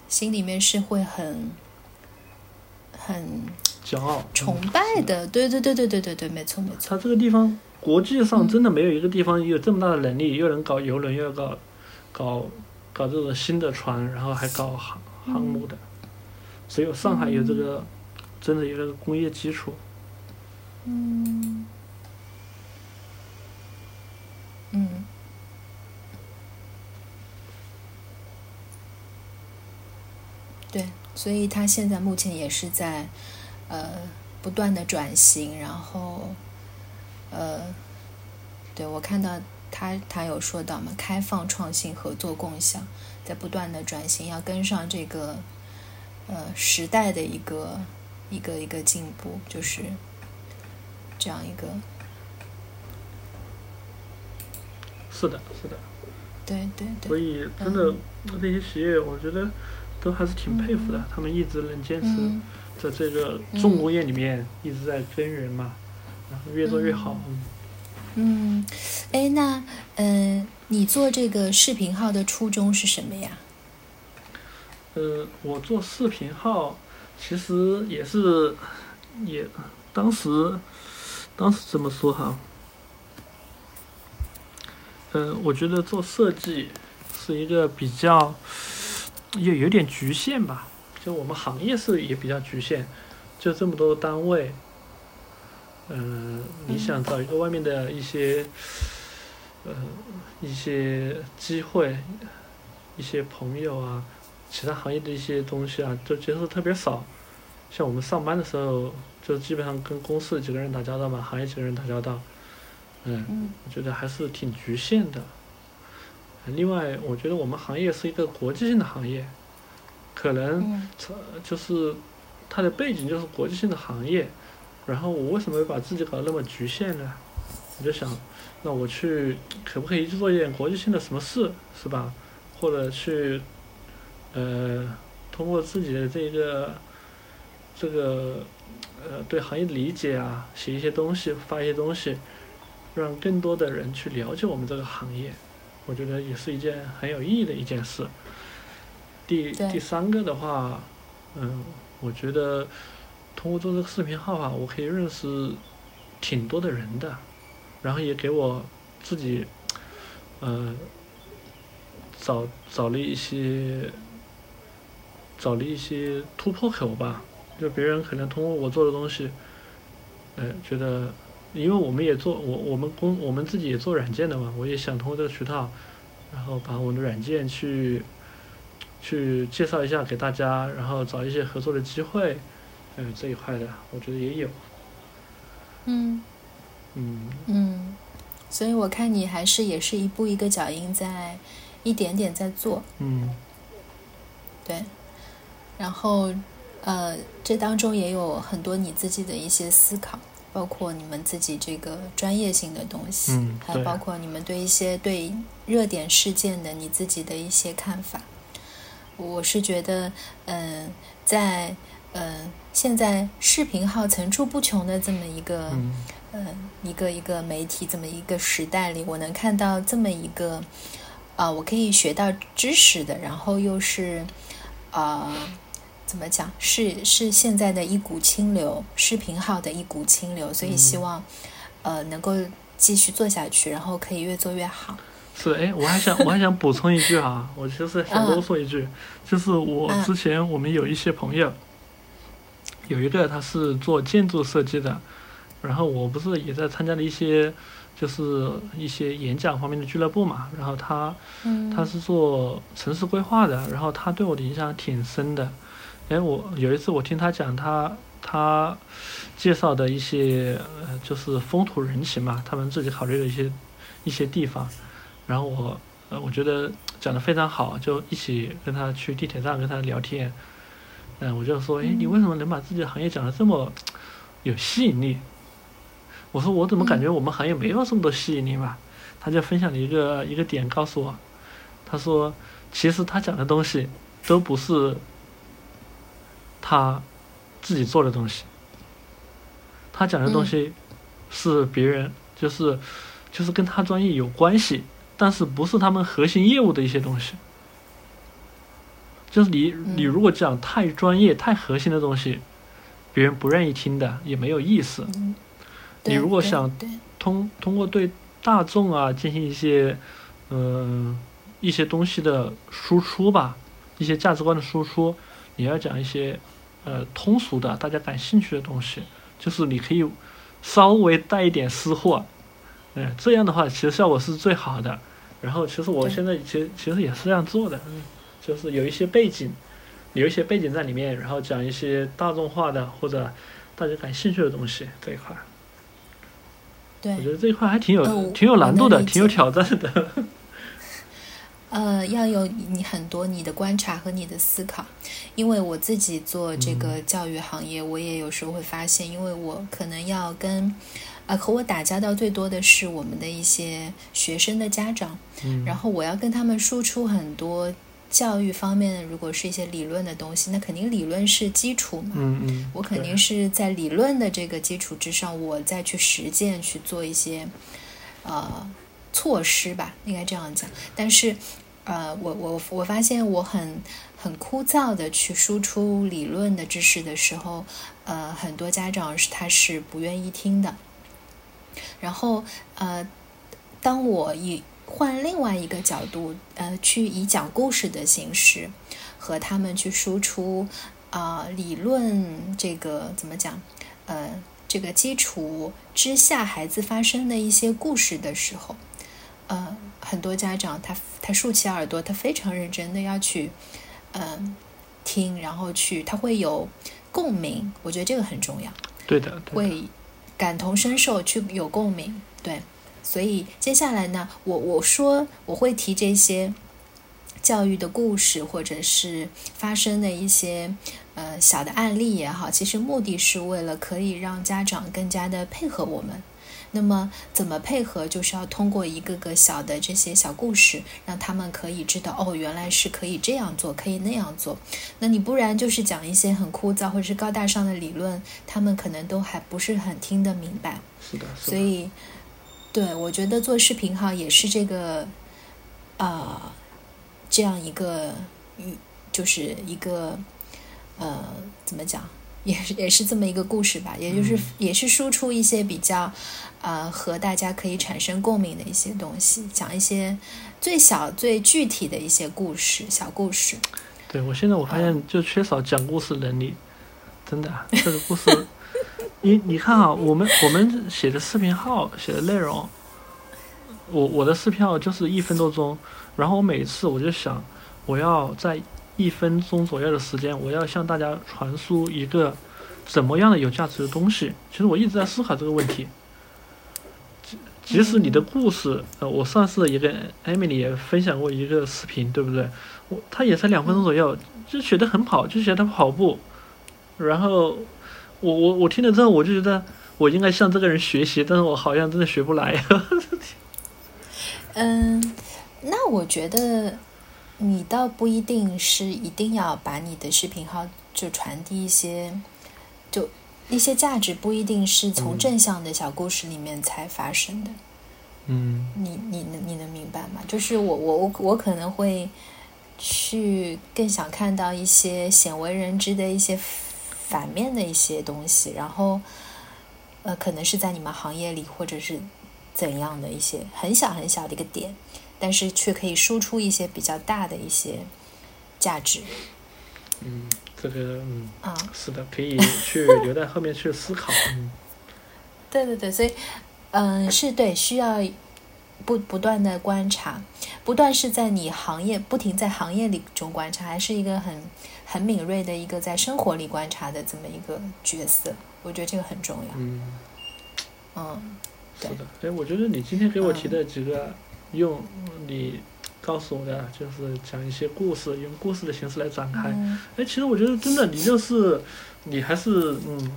心里面是会很。很骄傲、崇拜的，对对对对对对对，没错没错。他这个地方国际上真的没有一个地方有这么大的能力，又能搞游轮，又要搞搞搞这种新的船，然后还搞航航母的，只有上海有这个，真的有这个工业基础。嗯嗯，对。所以他现在目前也是在，呃，不断的转型，然后，呃，对我看到他他有说到嘛，开放、创新、合作、共享，在不断的转型，要跟上这个，呃，时代的一个一个一个进步，就是这样一个。是的，是的。对对对。所以，真的那些企业，我觉得。都还是挺佩服的，他们一直能坚持在这个重工业里面一直在耕耘嘛，然后越做越好。嗯，哎，那嗯，你做这个视频号的初衷是什么呀？呃，我做视频号其实也是也当时当时怎么说哈？嗯，我觉得做设计是一个比较。也有点局限吧，就我们行业是也比较局限，就这么多单位，嗯，你想找一个外面的一些，呃，一些机会，一些朋友啊，其他行业的一些东西啊，就接触特别少。像我们上班的时候，就基本上跟公司几个人打交道嘛，行业几个人打交道，嗯，我觉得还是挺局限的。另外，我觉得我们行业是一个国际性的行业，可能就是它的背景就是国际性的行业。然后我为什么会把自己搞得那么局限呢？我就想，那我去可不可以去做一点国际性的什么事，是吧？或者去，呃，通过自己的这个，这个，呃，对行业的理解啊，写一些东西，发一些东西，让更多的人去了解我们这个行业，我觉得也是一件很有意义的一件事。第第三个的话，嗯，我觉得。通过做这个视频号啊，我可以认识挺多的人的，然后也给我自己，呃，找找了一些，找了一些突破口吧。就别人可能通过我做的东西，呃，觉得，因为我们也做我我们公我们自己也做软件的嘛，我也想通过这个渠道，然后把我们的软件去去介绍一下给大家，然后找一些合作的机会。嗯，这一块的，我觉得也有。嗯。嗯。嗯，所以我看你还是也是一步一个脚印在，一点点在做。嗯。对。然后，呃，这当中也有很多你自己的一些思考，包括你们自己这个专业性的东西，嗯，还包括你们对一些对热点事件的你自己的一些看法。我是觉得，嗯，在。嗯，现在视频号层出不穷的这么一个，嗯，一个一个媒体这么一个时代里，我能看到这么一个，啊，我可以学到知识的，然后又是，啊，怎么讲？是是现在的一股清流，视频号的一股清流，所以希望，呃，能够继续做下去，然后可以越做越好。是，哎，我还想我还想补充一句啊，我就是想啰嗦一句，就是我之前我们有一些朋友。有一个他是做建筑设计的，然后我不是也在参加了一些，就是一些演讲方面的俱乐部嘛，然后他，他是做城市规划的，然后他对我的影响挺深的。哎，我有一次我听他讲他他介绍的一些呃就是风土人情嘛，他们自己考虑的一些一些地方，然后我呃我觉得讲的非常好，就一起跟他去地铁站跟他聊天。嗯，我就说，哎，你为什么能把自己的行业讲的这么有吸引力？我说，我怎么感觉我们行业没有这么多吸引力嘛？他就分享了一个一个点告诉我，他说，其实他讲的东西都不是他自己做的东西，他讲的东西是别人，就是就是跟他专业有关系，但是不是他们核心业务的一些东西。就是你，你如果讲太专业、太核心的东西，别人不愿意听的，也没有意思。你如果想通通过对大众啊进行一些，嗯，一些东西的输出吧，一些价值观的输出，你要讲一些呃通俗的、大家感兴趣的东西，就是你可以稍微带一点私货，嗯，这样的话其实效果是最好的。然后其实我现在其实其实也是这样做的，嗯。就是有一些背景，有一些背景在里面，然后讲一些大众化的或者大家感兴趣的东西这一块。对，我觉得这一块还挺有挺有难度的，挺有挑战的。呃，要有你很多你的观察和你的思考，因为我自己做这个教育行业，我也有时候会发现，因为我可能要跟呃和我打交道最多的是我们的一些学生的家长，然后我要跟他们输出很多。教育方面，如果是一些理论的东西，那肯定理论是基础嘛。嗯嗯。我肯定是在理论的这个基础之上，我再去实践去做一些呃措施吧，应该这样讲。但是呃，我我我发现我很很枯燥的去输出理论的知识的时候，呃，很多家长是他是不愿意听的。然后呃，当我以换另外一个角度，呃，去以讲故事的形式和他们去输出，啊，理论这个怎么讲？呃，这个基础之下，孩子发生的一些故事的时候，呃，很多家长他他竖起耳朵，他非常认真的要去，嗯，听，然后去，他会有共鸣。我觉得这个很重要。对的。会感同身受，去有共鸣。对。所以接下来呢，我我说我会提这些教育的故事，或者是发生的一些呃小的案例也好，其实目的是为了可以让家长更加的配合我们。那么怎么配合，就是要通过一个个小的这些小故事，让他们可以知道哦，原来是可以这样做，可以那样做。那你不然就是讲一些很枯燥或者是高大上的理论，他们可能都还不是很听得明白。是的，所以。对，我觉得做视频号也是这个，啊，这样一个，就是一个，呃，怎么讲，也是也是这么一个故事吧，也就是也是输出一些比较，呃，和大家可以产生共鸣的一些东西，讲一些最小最具体的一些故事，小故事。对我现在我发现就缺少讲故事能力，真的，这个故事。你你看啊，我们我们写的视频号写的内容，我我的视频号就是一分多钟，然后我每次我就想，我要在一分钟左右的时间，我要向大家传输一个怎么样的有价值的东西。其实我一直在思考这个问题。即使你的故事，呃，我上次也跟艾米丽也分享过一个视频，对不对？我他也才两分钟左右，就写的很跑，就写他跑步，然后。我我我听了之后，我就觉得我应该向这个人学习，但是我好像真的学不来。嗯，那我觉得你倒不一定是一定要把你的视频号就传递一些，就一些价值，不一定是从正向的小故事里面才发生的。嗯，你你能你能明白吗？就是我我我我可能会去更想看到一些鲜为人知的一些。反面的一些东西，然后，呃，可能是在你们行业里，或者是怎样的一些很小很小的一个点，但是却可以输出一些比较大的一些价值。嗯，这个嗯啊，是的，可以 去留在后面去思考。嗯，对对对，所以嗯，是对，需要不不断的观察，不断是在你行业不停在行业里中观察，还是一个很。很敏锐的一个在生活里观察的这么一个角色，我觉得这个很重要。嗯，嗯，是的。哎，我觉得你今天给我提的几个，用你告诉我的，就是讲一些故事，用故事的形式来展开。哎，其实我觉得真的，你就是你还是嗯，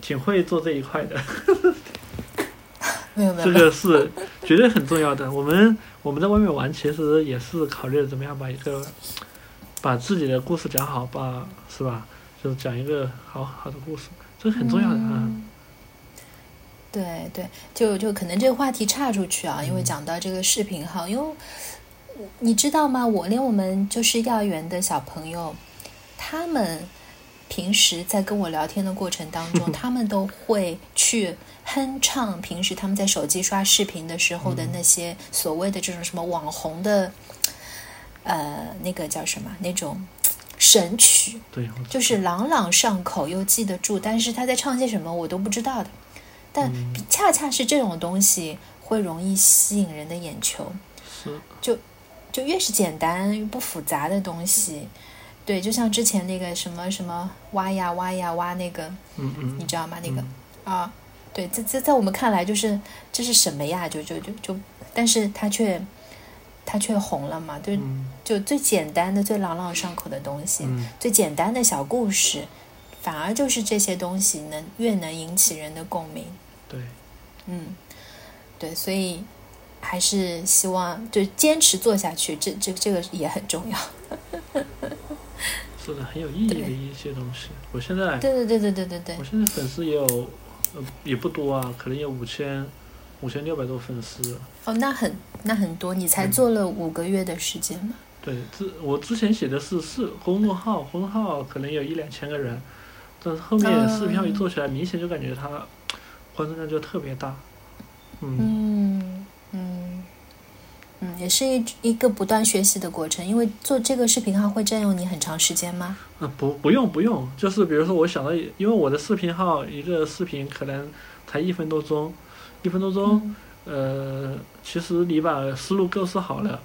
挺会做这一块的。没有没有。这个是绝对很重要的。我们我们在外面玩，其实也是考虑怎么样把一个。把自己的故事讲好，把是吧？就是讲一个好好的故事，这很重要的啊。对对，就就可能这个话题岔出去啊，因为讲到这个视频号，因为你知道吗？我连我们就是幼儿园的小朋友，他们平时在跟我聊天的过程当中，他们都会去哼唱平时他们在手机刷视频的时候的那些所谓的这种什么网红的。呃，那个叫什么？那种神曲，对，就是朗朗上口又记得住，但是他在唱些什么我都不知道的。但恰恰是这种东西会容易吸引人的眼球，是，就就越是简单不复杂的东西，对，就像之前那个什么什么挖呀挖呀挖那个，嗯嗯，你知道吗？那个啊，对，在在在我们看来就是这是什么呀？就就就就，但是它却。它却红了嘛？就就最简单的、最朗朗上口的东西，最简单的小故事，反而就是这些东西能越能引起人的共鸣。对，嗯，对，所以还是希望就坚持做下去，这这这个也很重要。说的很有意义的一些东西。我现在对对对对对对对，我现在粉丝也有呃也不多啊，可能有五千。五千六百多粉丝哦，那很那很多，你才做了五个月的时间嘛？对，之我之前写的是是公众号，公众号可能有一两千个人，但是后面视频号一做起来，明显就感觉它观众量就特别大。嗯嗯嗯，也是一一个不断学习的过程。因为做这个视频号会占用你很长时间吗？啊，不，不用，不用。就是比如说，我想到，因为我的视频号一个视频可能才一分多钟，一分多钟，呃，其实你把思路构思好了，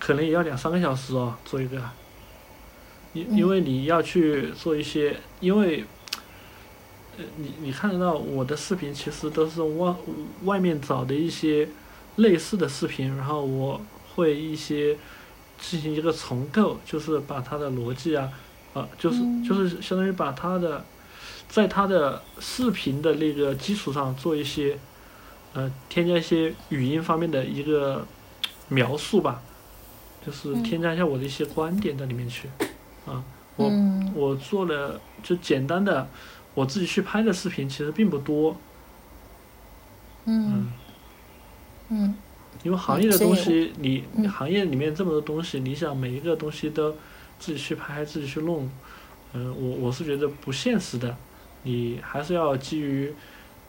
可能也要两三个小时哦，做一个。因因为你要去做一些，因为。呃，你你看得到我的视频，其实都是外外面找的一些类似的视频，然后我会一些进行一个重构，就是把它的逻辑啊，啊，就是就是相当于把它的在它的视频的那个基础上做一些呃添加一些语音方面的一个描述吧，就是添加一下我的一些观点在里面去。啊，我我做了就简单的。我自己去拍的视频其实并不多，嗯，嗯，因为行业的东西，你行业里面这么多东西，你想每一个东西都自己去拍、自己去弄，嗯，我我是觉得不现实的。你还是要基于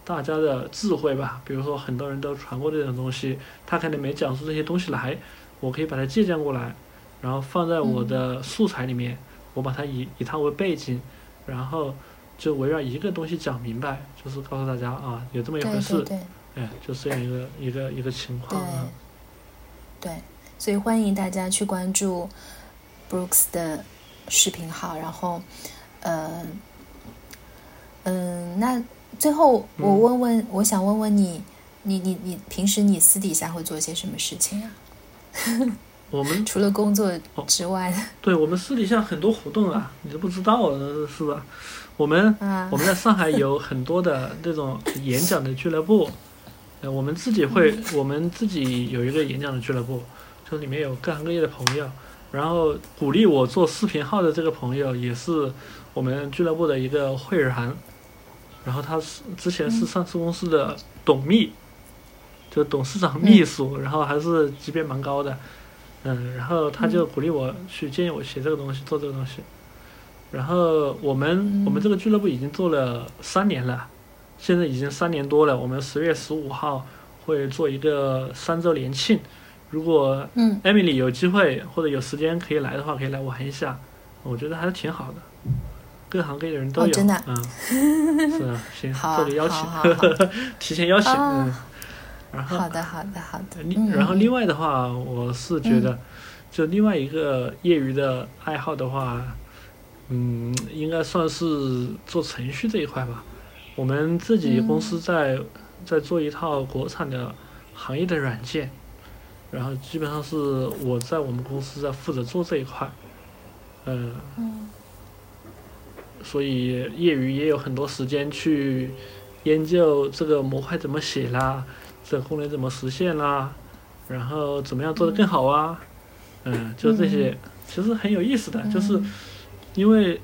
大家的智慧吧。比如说，很多人都传过这种东西，他可能没讲出这些东西来，我可以把它借鉴过来，然后放在我的素材里面，我把它以以它为背景，然后。就围绕一个东西讲明白，就是告诉大家啊，有这么一回事，哎，就是这样一个一个一个情况啊。对，所以欢迎大家去关注 Brooks 的视频号，然后，嗯嗯，那最后我问问，我想问问你，你你你平时你私底下会做些什么事情啊？我们除了工作之外，对我们私底下很多活动啊，你都不知道是吧？我们我们在上海有很多的 这种演讲的俱乐部，呃，我们自己会，我们自己有一个演讲的俱乐部，就里面有各行各业的朋友，然后鼓励我做视频号的这个朋友也是我们俱乐部的一个会员，然后他是之前是上市公司的董秘，就董事长秘书，然后还是级别蛮高的，嗯，然后他就鼓励我去建议我写这个东西，做这个东西。然后我们我们这个俱乐部已经做了三年了，现在已经三年多了。我们十月十五号会做一个三周年庆，如果艾米丽有机会或者有时间可以来的话，可以来玩一下。我觉得还是挺好的，各行各业的人都有，嗯，是啊，行，做个邀请，提前邀请，嗯，然后好的好的好的，然后另外的话，我是觉得，就另外一个业余的爱好的话。嗯，应该算是做程序这一块吧。我们自己公司在在做一套国产的行业的软件，然后基本上是我在我们公司在负责做这一块。嗯。所以业余也有很多时间去研究这个模块怎么写啦，这个功能怎么实现啦，然后怎么样做得更好啊？嗯，就这些，其实很有意思的，就是。因为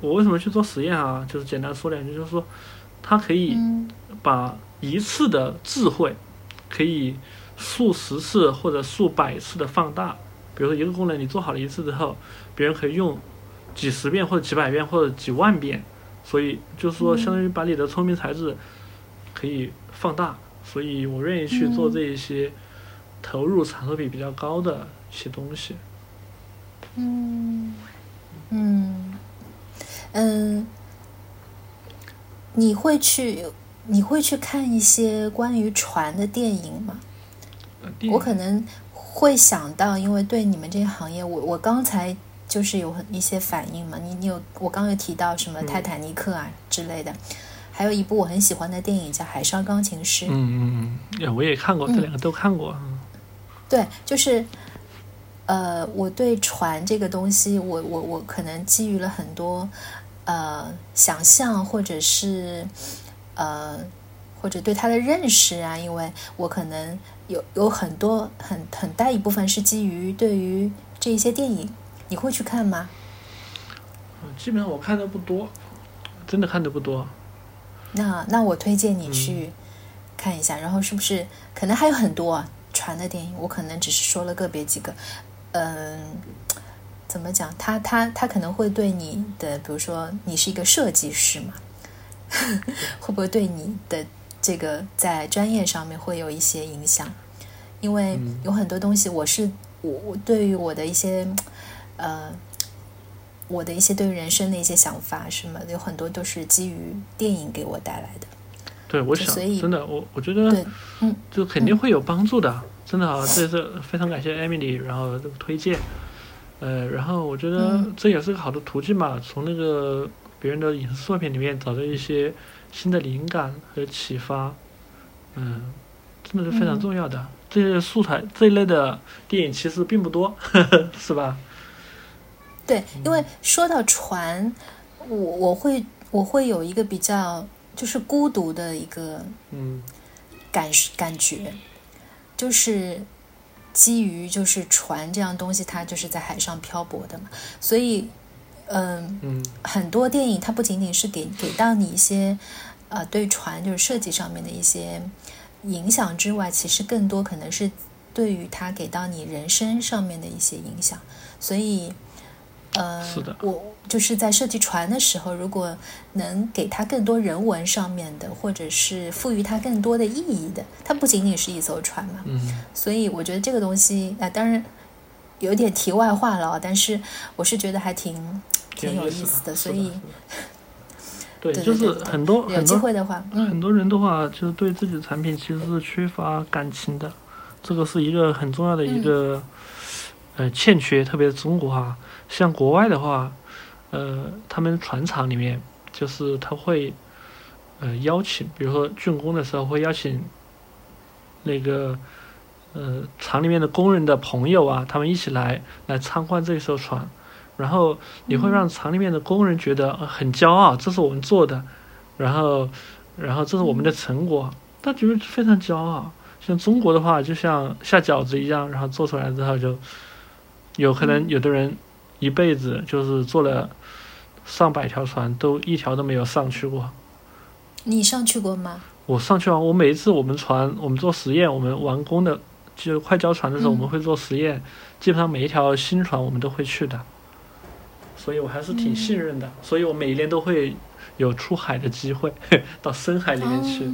我为什么去做实验啊？就是简单说两句，就是说，它可以把一次的智慧，可以数十次或者数百次的放大。比如说一个功能你做好了一次之后，别人可以用几十遍或者几百遍或者几万遍。所以就是说，相当于把你的聪明才智可以放大。所以我愿意去做这一些投入产出比比较高的一些东西。嗯。嗯，嗯，你会去你会去看一些关于船的电影吗？我可能会想到，因为对你们这个行业，我我刚才就是有一些反应嘛。你你有我刚刚有提到什么泰坦尼克啊之类的，还有一部我很喜欢的电影叫《海上钢琴师》。嗯嗯嗯，我也看过，这两个都看过。对，就是。呃，我对船这个东西，我我我可能基于了很多呃想象，或者是呃或者对它的认识啊，因为我可能有有很多很很大一部分是基于对于这一些电影，你会去看吗？基本上我看的不多，真的看的不多。那那我推荐你去看一下，然后是不是可能还有很多传的电影？我可能只是说了个别几个。嗯，怎么讲？他他他可能会对你的，比如说你是一个设计师嘛，会不会对你的这个在专业上面会有一些影响？因因为有很多东西，我是我我对于我的一些呃，我的一些对于人生的一些想法什么，有很多都是基于电影给我带来的。对，我想真的，我我觉得，嗯，就肯定会有帮助的。真的啊，这是非常感谢 Emily，然后这个推荐。呃，然后我觉得这也是个好的途径嘛，从那个别人的影视作品里面找到一些新的灵感和启发。嗯，真的是非常重要的。这些素材这一类的电影其实并不多，呵 呵是吧？对，因为说到船，我我会我会有一个比较。就是孤独的一个嗯感感觉，就是基于就是船这样东西，它就是在海上漂泊的嘛，所以嗯很多电影它不仅仅是给给到你一些呃对船就是设计上面的一些影响之外，其实更多可能是对于它给到你人生上面的一些影响，所以。呃，我就是在设计船的时候，如果能给它更多人文上面的，或者是赋予它更多的意义的，它不仅仅是一艘船嘛。嗯。所以我觉得这个东西啊，当然有点题外话了，但是我是觉得还挺挺有意思的。所以，对，就是很多有机会的话，很多人的话，就是对自己的产品其实是缺乏感情的，这个是一个很重要的一个呃欠缺，特别是中国哈。像国外的话，呃，他们船厂里面就是他会，呃，邀请，比如说竣工的时候会邀请那个，呃，厂里面的工人的朋友啊，他们一起来来参观这艘船，然后你会让厂里面的工人觉得很骄傲，这是我们做的，然后，然后这是我们的成果，他觉得非常骄傲。像中国的话，就像下饺子一样，然后做出来之后就，有可能有的人。一辈子就是坐了上百条船，都一条都没有上去过。你上去过吗？我上去啊！我每一次我们船，我们做实验，我们完工的，就快交船的时候，我们会做实验。基本上每一条新船我们都会去的，所以我还是挺信任的。所以我每一年都会有出海的机会，到深海里面去，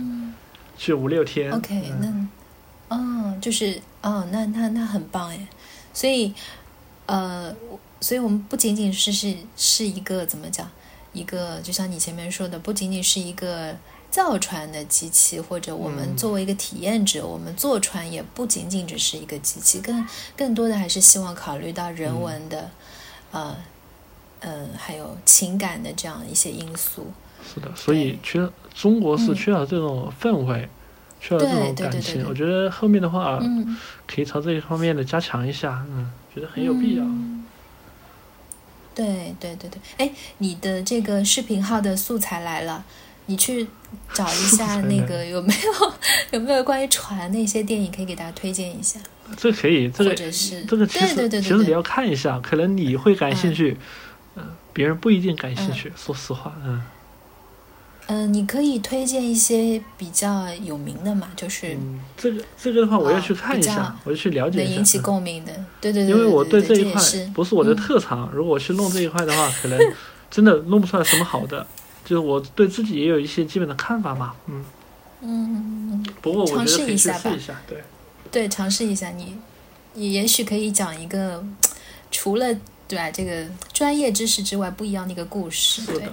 去五六天。OK，那，哦，就是哦，那那那很棒哎，所以，呃。所以，我们不仅仅是是是一个怎么讲，一个就像你前面说的，不仅仅是一个造船的机器，或者我们作为一个体验者，我们坐船也不仅仅只是一个机器，更更多的还是希望考虑到人文的，呃，嗯，还有情感的这样一些因素。是的，所以缺中国是缺少这种氛围，缺少这种感情。我觉得后面的话，可以朝这一方面的加强一下，嗯，觉得很有必要。对对对对，哎，你的这个视频号的素材来了，你去找一下那个有没有有没有关于船那些电影，可以给大家推荐一下。这可以，这个是这个其实其实你要看一下，可能你会感兴趣，嗯，别人不一定感兴趣。说实话，嗯。嗯，你可以推荐一些比较有名的嘛，就是这个这个的话，我要去看一下，我要去了解一下。能引起共鸣的，对对对。因为我对这一块不是我的特长，如果我去弄这一块的话，可能真的弄不出来什么好的。就是我对自己也有一些基本的看法嘛，嗯嗯。不过我尝试一下吧，对对，尝试一下你，你也许可以讲一个除了对吧这个专业知识之外不一样的一个故事，对。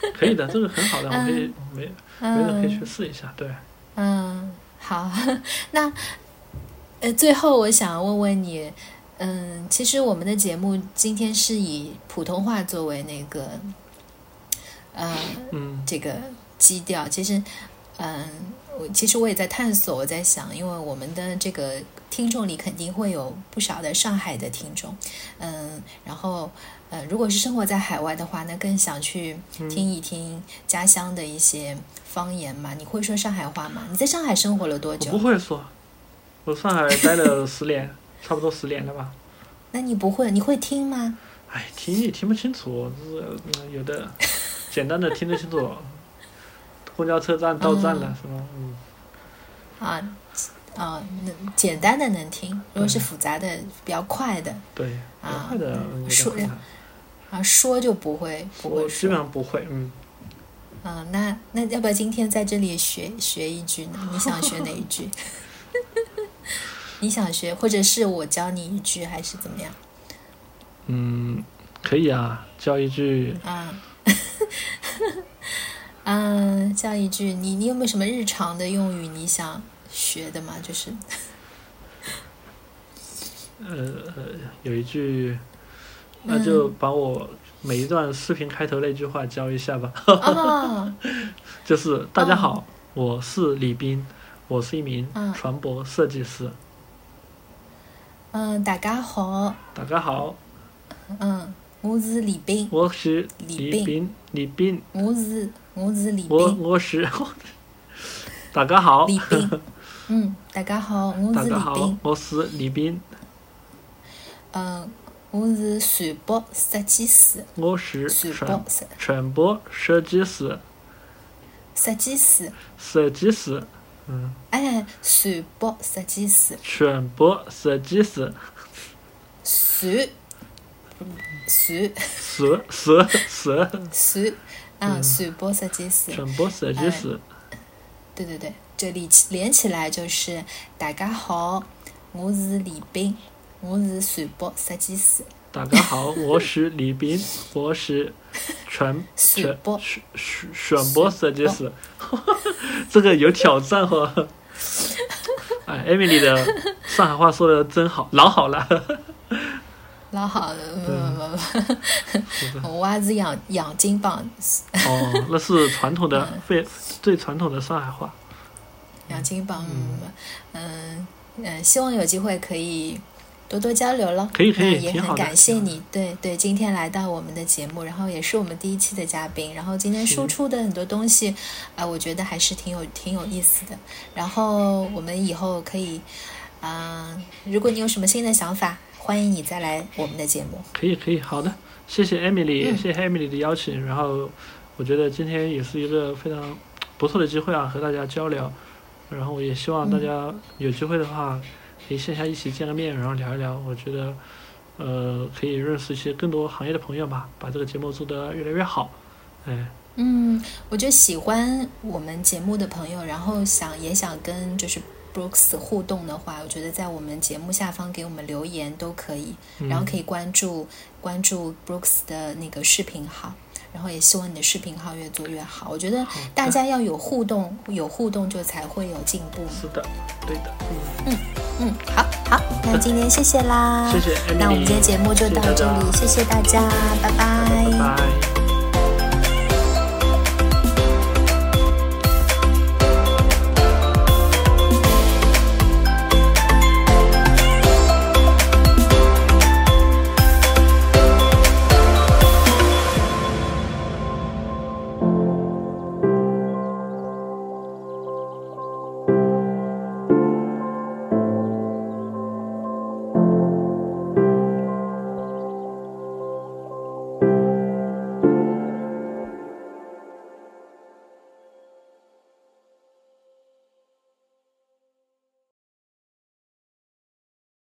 可以的，这个很好的，我可以没没人可以去试一下，对。嗯，好，那呃，最后我想问问你，嗯，其实我们的节目今天是以普通话作为那个，呃，这个基调。其实，嗯，我其实我也在探索，我在想，因为我们的这个听众里肯定会有不少的上海的听众，嗯，然后。呃，如果是生活在海外的话，那更想去听一听家乡的一些方言嘛？你会说上海话吗？你在上海生活了多久？不会说，我上海待了十年，差不多十年了吧。那你不会？你会听吗？哎，听也听不清楚，就是有的简单的听得清楚。公交车站到站了，是吗？嗯。啊啊，能简单的能听，如果是复杂的、比较快的，对，啊，快的说。啊，说就不会，不会，基本上不会，嗯。嗯，那那要不要今天在这里学学一句呢？你想学哪一句？你想学，或者是我教你一句，还是怎么样？嗯，可以啊，教一句。啊，嗯，教一句，你你有没有什么日常的用语你想学的吗？就是，呃，有一句，那就把我每一段视频开头那句话教一下吧。就是大家好，我是李斌，我是一名船舶设计师。嗯，大家好。大家好。嗯，我是李斌。我是李斌，李斌。我是我是李斌。我我是。大家好。李斌。嗯，大家好，我是李斌。我是李斌。嗯，我是船舶设计师。我是船船舶设计师。设计师。设计师。嗯。哎，船舶设计师。船舶设计师。船。是是是是是，嗯，船舶设计师，船舶设计师，对对对，这里连起来就是大家好，我是李斌，我是船舶设计师。大家好，我是李斌，我是船船舶船船船舶设计师。这个有挑战哈。哎，艾米丽的上海话说的真好，老好了。老好了，不不不，我还是洋洋金榜。哦，那是传统的最最传统的上海话。洋金榜，嗯嗯，希望有机会可以多多交流了。可以可以，也很感谢你，对对，今天来到我们的节目，然后也是我们第一期的嘉宾，然后今天输出的很多东西，啊，我觉得还是挺有挺有意思的。然后我们以后可以，嗯，如果你有什么新的想法。欢迎你再来我们的节目。可以，可以，好的，谢谢 Emily，谢谢 Emily 的邀请。然后，我觉得今天也是一个非常不错的机会啊，和大家交流。然后，我也希望大家有机会的话，可以线下一起见个面，然后聊一聊。我觉得，呃，可以认识一些更多行业的朋友吧，把这个节目做得越来越好。哎。嗯，我觉得喜欢我们节目的朋友，然后想也想跟就是。Brooks 互动的话，我觉得在我们节目下方给我们留言都可以，然后可以关注关注 Brooks 的那个视频号，然后也希望你的视频号越做越好。我觉得大家要有互动，有互动就才会有进步。是的，对的。嗯嗯，好好，那今天谢谢啦，谢谢。那我们今天节目就到这里，谢谢大家，拜拜。拜拜。